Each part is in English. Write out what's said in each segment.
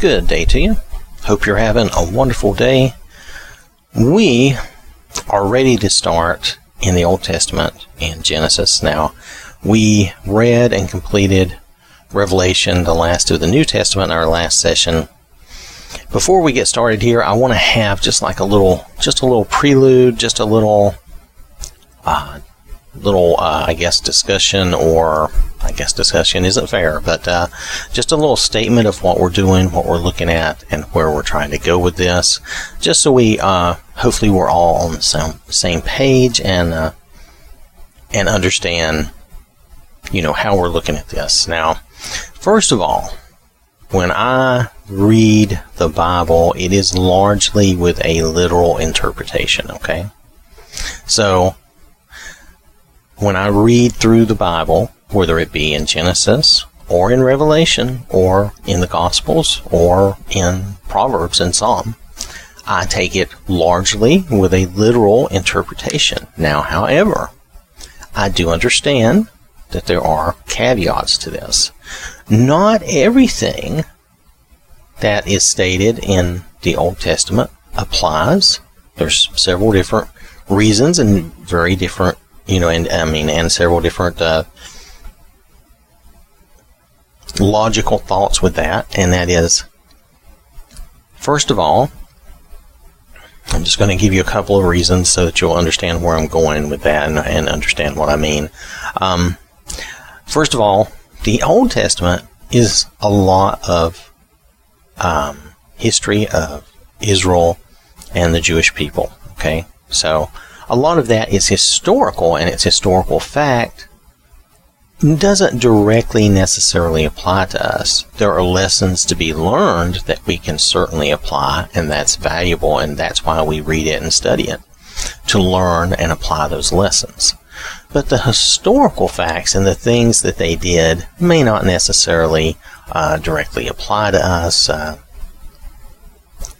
Good day to you. Hope you're having a wonderful day. We are ready to start in the Old Testament in Genesis. Now, we read and completed Revelation, the last of the New Testament, in our last session. Before we get started here, I want to have just like a little, just a little prelude, just a little, uh, little, uh, I guess, discussion, or I guess discussion isn't fair, but uh, just a little statement of what we're doing, what we're looking at, and where we're trying to go with this, just so we, uh, hopefully, we're all on the same same page and uh, and understand, you know, how we're looking at this. Now, first of all, when I read the Bible, it is largely with a literal interpretation. Okay, so when I read through the Bible, whether it be in Genesis or in Revelation or in the Gospels or in Proverbs and Psalm, I take it largely with a literal interpretation. Now, however, I do understand that there are caveats to this. Not everything that is stated in the Old Testament applies. There's several different reasons and very different you know, and I mean, and several different uh, logical thoughts with that, and that is, first of all, I'm just going to give you a couple of reasons so that you'll understand where I'm going with that and, and understand what I mean. Um, first of all, the Old Testament is a lot of um, history of Israel and the Jewish people. Okay, so a lot of that is historical and it's historical fact doesn't directly necessarily apply to us. There are lessons to be learned that we can certainly apply, and that's valuable, and that's why we read it and study it to learn and apply those lessons. But the historical facts and the things that they did may not necessarily uh, directly apply to us. Uh,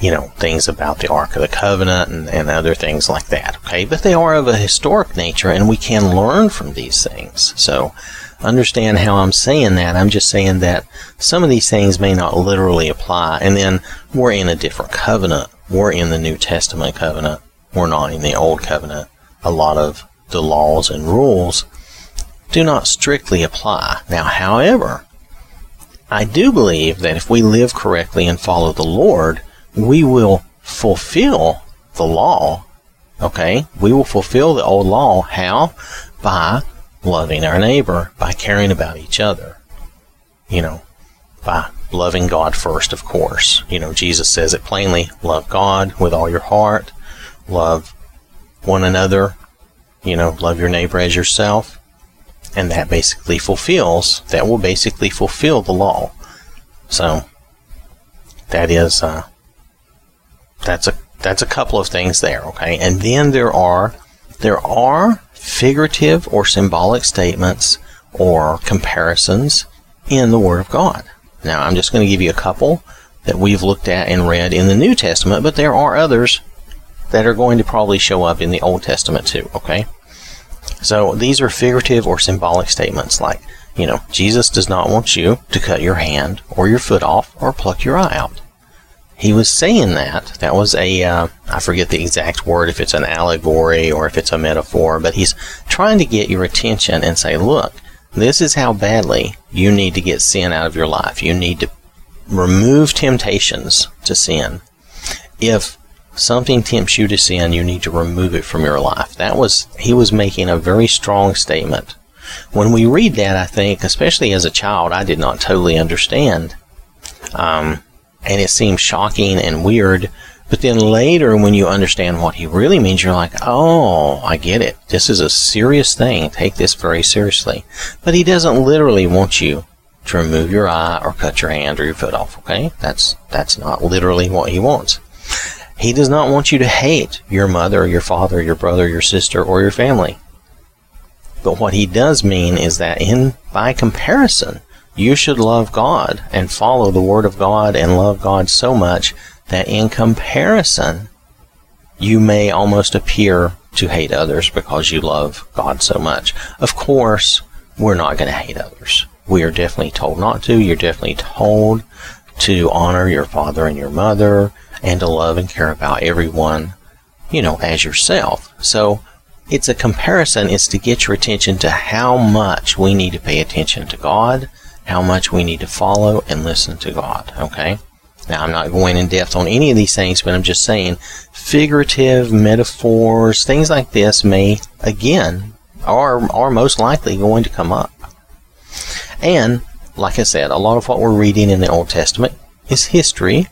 you know, things about the Ark of the Covenant and, and other things like that, okay? But they are of a historic nature and we can learn from these things. So, understand how I'm saying that. I'm just saying that some of these things may not literally apply. And then we're in a different covenant. We're in the New Testament covenant. We're not in the Old Covenant. A lot of the laws and rules do not strictly apply. Now, however, I do believe that if we live correctly and follow the Lord, we will fulfill the law. Okay? We will fulfill the old law. How? By loving our neighbor, by caring about each other. You know, by loving God first, of course. You know, Jesus says it plainly love God with all your heart, love one another, you know, love your neighbor as yourself. And that basically fulfills, that will basically fulfill the law. So, that is, uh, that's a that's a couple of things there, okay? And then there are there are figurative or symbolic statements or comparisons in the Word of God. Now, I'm just going to give you a couple that we've looked at and read in the New Testament, but there are others that are going to probably show up in the Old Testament too, okay? So these are figurative or symbolic statements like, you know, Jesus does not want you to cut your hand or your foot off or pluck your eye out he was saying that. That was a uh, I forget the exact word, if it's an allegory or if it's a metaphor, but he's trying to get your attention and say, look, this is how badly you need to get sin out of your life. You need to remove temptations to sin. If something tempts you to sin, you need to remove it from your life. That was, he was making a very strong statement. When we read that, I think, especially as a child, I did not totally understand. Um, and it seems shocking and weird. But then later, when you understand what he really means, you're like, oh, I get it. This is a serious thing. Take this very seriously. But he doesn't literally want you to remove your eye or cut your hand or your foot off, okay? That's, that's not literally what he wants. He does not want you to hate your mother, or your father, your brother, your sister, or your family. But what he does mean is that in, by comparison, you should love God and follow the Word of God and love God so much that in comparison, you may almost appear to hate others because you love God so much. Of course, we're not going to hate others. We are definitely told not to. You're definitely told to honor your father and your mother and to love and care about everyone, you know, as yourself. So it's a comparison. It's to get your attention to how much we need to pay attention to God, how much we need to follow and listen to God. Okay. Now, I'm not going in depth on any of these things, but I'm just saying figurative metaphors, things like this may, again, are, are most likely going to come up. And, like I said, a lot of what we're reading in the Old Testament is history,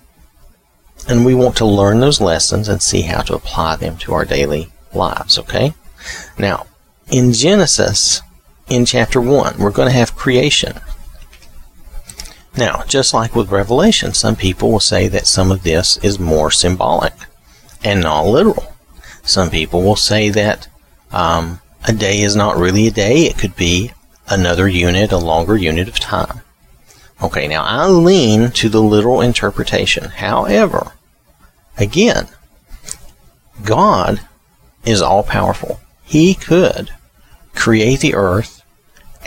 and we want to learn those lessons and see how to apply them to our daily lives, okay? Now, in Genesis, in chapter 1, we're going to have creation. Now, just like with Revelation, some people will say that some of this is more symbolic and not literal. Some people will say that um, a day is not really a day, it could be another unit, a longer unit of time. Okay, now I lean to the literal interpretation. However, again, God is all powerful. He could create the earth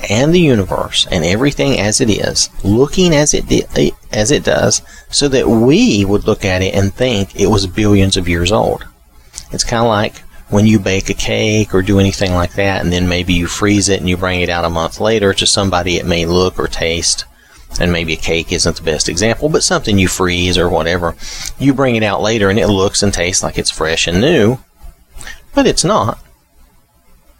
and the universe and everything as it is, looking as it di- eh, as it does, so that we would look at it and think it was billions of years old. It's kind of like when you bake a cake or do anything like that, and then maybe you freeze it and you bring it out a month later to somebody it may look or taste. And maybe a cake isn't the best example, but something you freeze or whatever. You bring it out later and it looks and tastes like it's fresh and new, but it's not.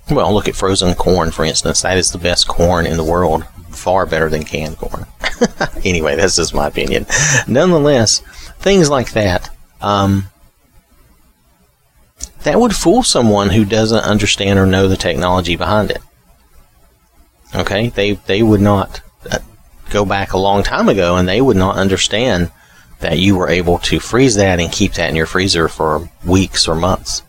Well, look at frozen corn, for instance. That is the best corn in the world. Far better than canned corn. anyway, that's just my opinion. Nonetheless, things like that, um, that would fool someone who doesn't understand or know the technology behind it. Okay? They, they would not uh, go back a long time ago and they would not understand that you were able to freeze that and keep that in your freezer for weeks or months.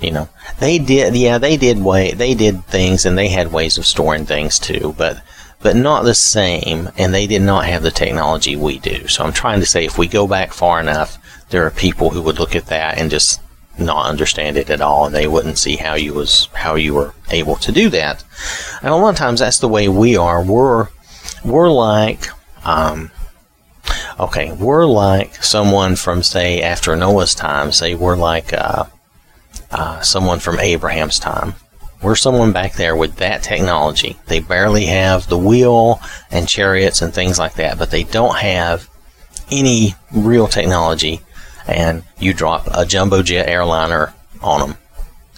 You know, they did, yeah, they did way, they did things and they had ways of storing things too, but, but not the same, and they did not have the technology we do. So I'm trying to say if we go back far enough, there are people who would look at that and just not understand it at all, and they wouldn't see how you was, how you were able to do that. And a lot of times that's the way we are. We're, we're like, um, okay, we're like someone from, say, after Noah's time. Say we're like, uh, uh, someone from Abraham's time. We're someone back there with that technology. They barely have the wheel and chariots and things like that, but they don't have any real technology. And you drop a jumbo jet airliner on them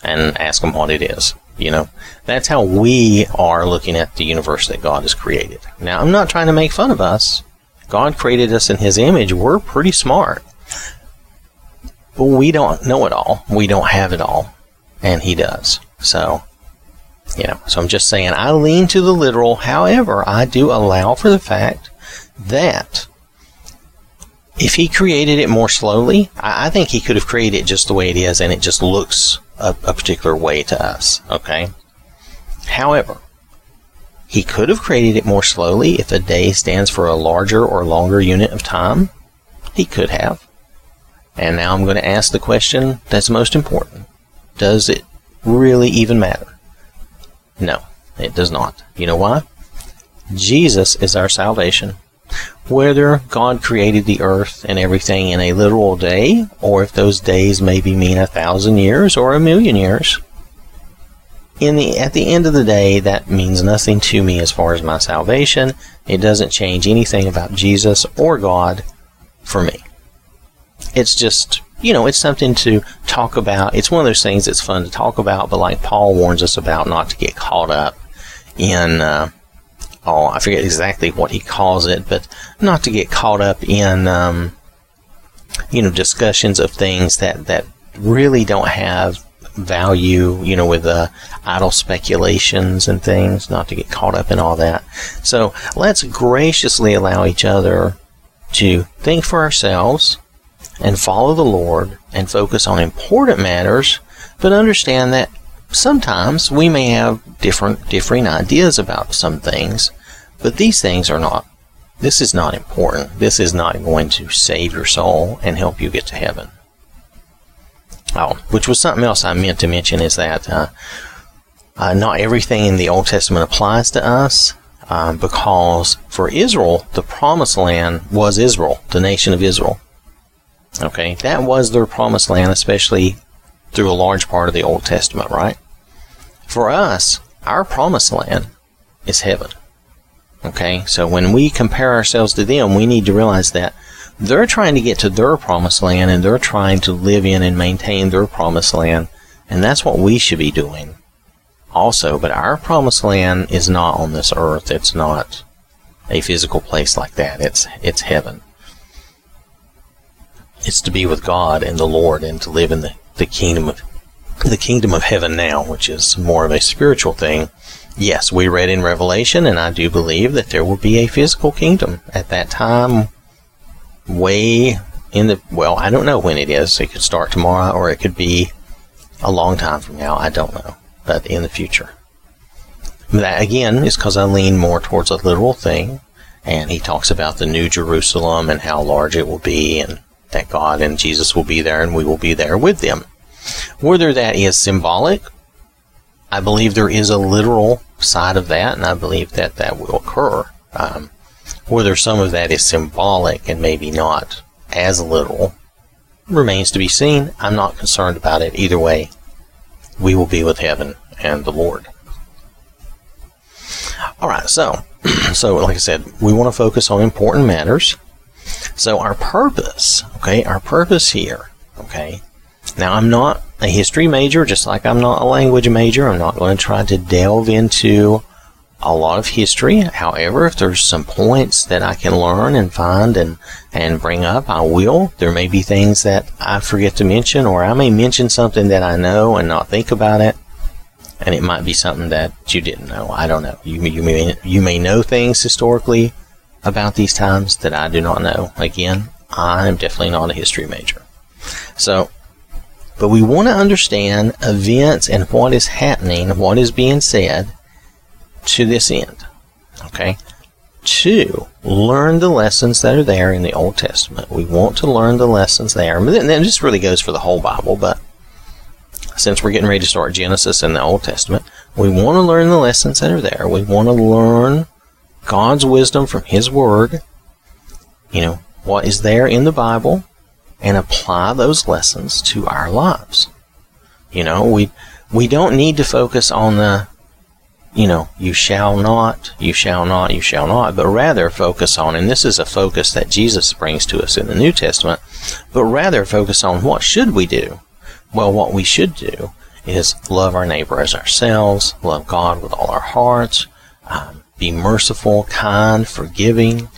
and ask them what it is. You know, that's how we are looking at the universe that God has created. Now, I'm not trying to make fun of us. God created us in His image. We're pretty smart. But we don't know it all. We don't have it all. And he does. So, you know, so I'm just saying I lean to the literal. However, I do allow for the fact that if he created it more slowly, I, I think he could have created it just the way it is and it just looks a, a particular way to us. Okay? However, he could have created it more slowly if a day stands for a larger or longer unit of time. He could have. And now I'm going to ask the question that's most important. Does it really even matter? No, it does not. You know why? Jesus is our salvation. Whether God created the earth and everything in a literal day, or if those days maybe mean a thousand years or a million years, in the at the end of the day, that means nothing to me as far as my salvation. It doesn't change anything about Jesus or God for me it's just you know it's something to talk about. It's one of those things that's fun to talk about but like paul warns us about not to get caught up in uh, oh i forget exactly what he calls it but not to get caught up in um, you know discussions of things that that really don't have value you know with uh, idle speculations and things not to get caught up in all that. So let's graciously allow each other to think for ourselves and follow the Lord and focus on important matters, but understand that sometimes we may have different differing ideas about some things, but these things are not this is not important. This is not going to save your soul and help you get to heaven. Oh, which was something else I meant to mention is that uh, uh, not everything in the Old Testament applies to us. um, because for Israel, the promised land was Israel, the nation of Israel. Okay, that was their promised land, especially through a large part of the Old Testament, right? For us, our promised land is heaven. Okay, so when we compare ourselves to them, we need to realize that they're trying to get to their promised land and they're trying to live in and maintain their promised land, and that's what we should be doing also. But our promised land is not on this earth. It's not a physical place like that. It's it's heaven. It's to be with God and the Lord and to live in the, the kingdom of the kingdom of heaven now, which is more of a spiritual thing. Yes, we read in Revelation, and I do believe that there will be a physical kingdom at that time, way in the, well, I don't know when it is. It could start tomorrow or it could be a long time from now. I don't know, but in the future. That again is because I lean more towards a literal thing, and he talks about the New Jerusalem and how large it will be, and that God and Jesus will be there and we will be there with them. Whether that is symbolic, I believe there is a literal side of that, and I believe that that will occur. Um, whether some of that is symbolic and maybe not as literal remains to be seen. I'm not concerned about it either way. We will be with heaven and the Lord. All right, so so like I said, we want to focus on important matters. So our purpose, okay, our purpose here, okay, now, I'm not a history major, just like I'm not a language major. I'm not going to try to delve into a lot of history. However, if there's some points that I can learn and find and, and bring up, I will. There may be things that I forget to mention, or I may mention something that I know and not think about it. And it might be something that you didn't know. I don't know. You, you, may, you may know things historically about these times that I do not know. Again, I am definitely not a history major. So, but we want to understand events and what is happening, what is being said to this end. Okay? To learn the lessons that are there in the Old Testament. We want to learn the lessons there. And then this really goes for the whole Bible, but since we're getting ready to start Genesis in the Old Testament, we want to learn the lessons that are there. We want to learn God's wisdom from His Word. You know, what is there in the Bible and apply those lessons to our lives. You know, we we don't need to focus on the you know, you shall not, you shall not, you shall not, but rather focus on, and this is a focus that Jesus brings to us in the New Testament, but rather focus on what should we do? Well, what we should do is love our neighbor as ourselves, love God with all our hearts, um, be merciful, kind, forgiving,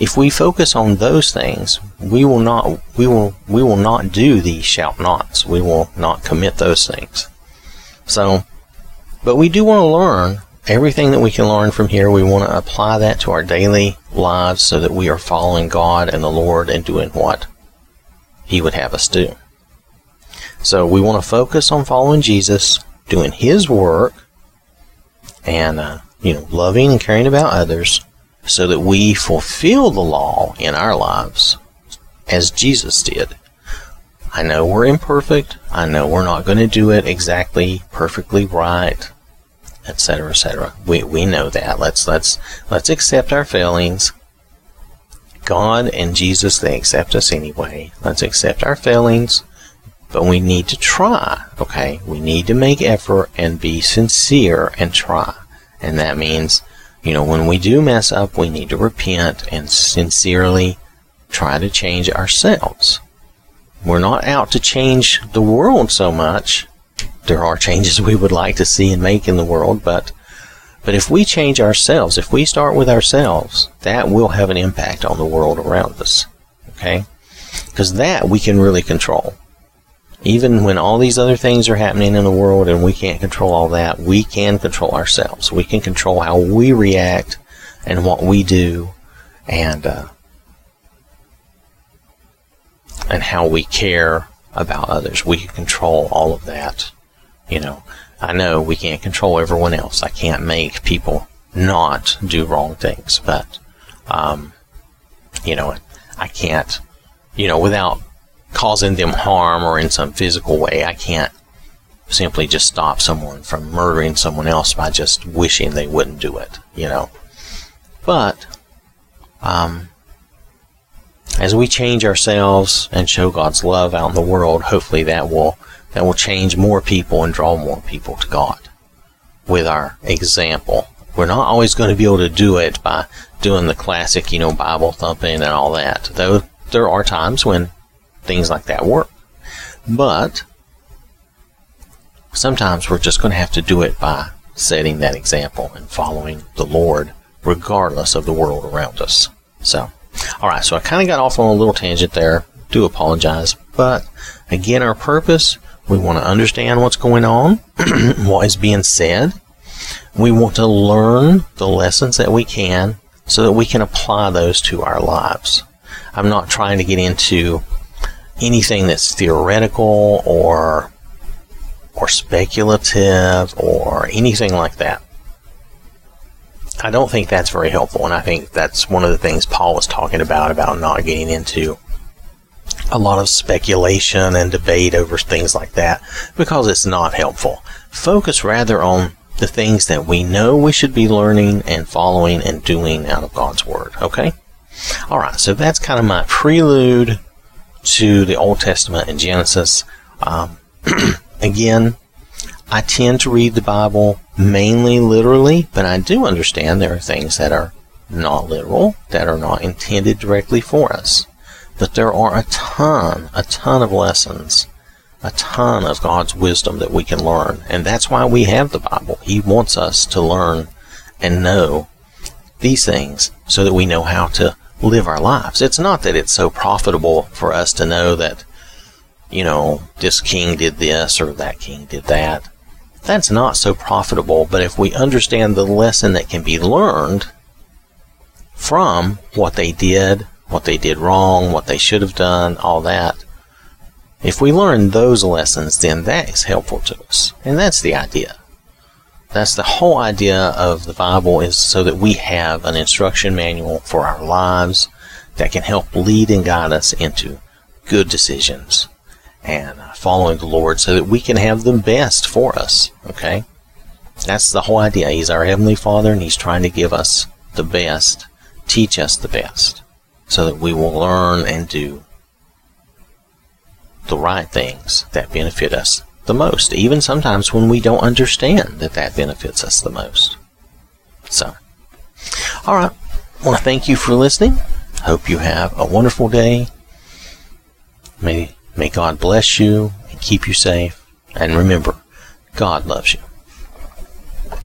if we focus on those things, we will not we will we will not do these shout nots. We will not commit those things. So, but we do want to learn everything that we can learn from here. We want to apply that to our daily lives so that we are following God and the Lord and doing what He would have us do. So we want to focus on following Jesus, doing His work, and uh, you know, loving and caring about others so that we fulfill the law in our lives as Jesus did. I know we're imperfect. I know we're not going to do it exactly perfectly right, etc., etc. We we know that. Let's let's let's accept our failings. God and Jesus they accept us anyway. Let's accept our failings, but we need to try, okay? We need to make effort and be sincere and try. And that means you know, when we do mess up, we need to repent and sincerely try to change ourselves. We're not out to change the world so much. There are changes we would like to see and make in the world, but but if we change ourselves, if we start with ourselves, that will have an impact on the world around us. Okay? Because that we can really control even when all these other things are happening in the world and we can't control all that, we can control ourselves. We can control how we react and what we do and uh, and how we care about others. We can control all of that. You know, I know we can't control everyone else. I can't make people not do wrong things, but um, you know, I can't. You know, without causing them harm or in some physical way. I can't simply just stop someone from murdering someone else by just wishing they wouldn't do it, you know. But um, as we change ourselves and show God's love out in the world, hopefully that will that will change more people and draw more people to God with our example. We're not always going to be able to do it by doing the classic, you know, Bible thumping and all that. Though there are times when things like that work. But sometimes we're just going to have to do it by setting that example and following the Lord regardless of the world around us. So, alright, so I kind of got off on a little tangent there. Do apologize. But again, our purpose, we want to understand what's going on, what is being said. We want to learn the lessons that we can so that we can apply those to our lives. I'm not trying to get into anything that's theoretical or or speculative or anything like that. I don't think that's very helpful, and I think that's one of the things Paul was talking about about not getting into a lot of speculation and debate over things like that because it's not helpful. Focus rather on the things that we know we should be learning and following and doing out of God's Word. Okay? Alright, so that's kind of my prelude to the Old Testament and Genesis. Um, again, I tend to read the Bible mainly literally, but I do understand there are things that are not literal, that are not intended directly for us. But there are a ton, a ton of lessons, a ton of God's wisdom that we can learn. And that's why we have the Bible. He wants us to learn and know these things so that we know how to live our lives. It's not that it's so profitable for us to know that, you know, this king did this or that king did that. That's not so profitable, but if we understand the lesson that can be learned from what they did, what they did wrong, what they should have done, all that, if we learn those lessons, then that is helpful to us. And that's the idea. That's the whole idea of the Bible is so that we have an instruction manual for our lives that can help lead and guide us into good decisions and uh, following the Lord so that we can have the best for us. Okay? That's the whole idea. He's our Heavenly Father and He's trying to give us the best, teach us the best, so that we will learn and do the right things that benefit us the most, even sometimes when we don't understand that that benefits us the most. So, all right. Want to thank you for listening. Hope you have a wonderful day. May, may God bless you and keep you safe. And remember, God loves you.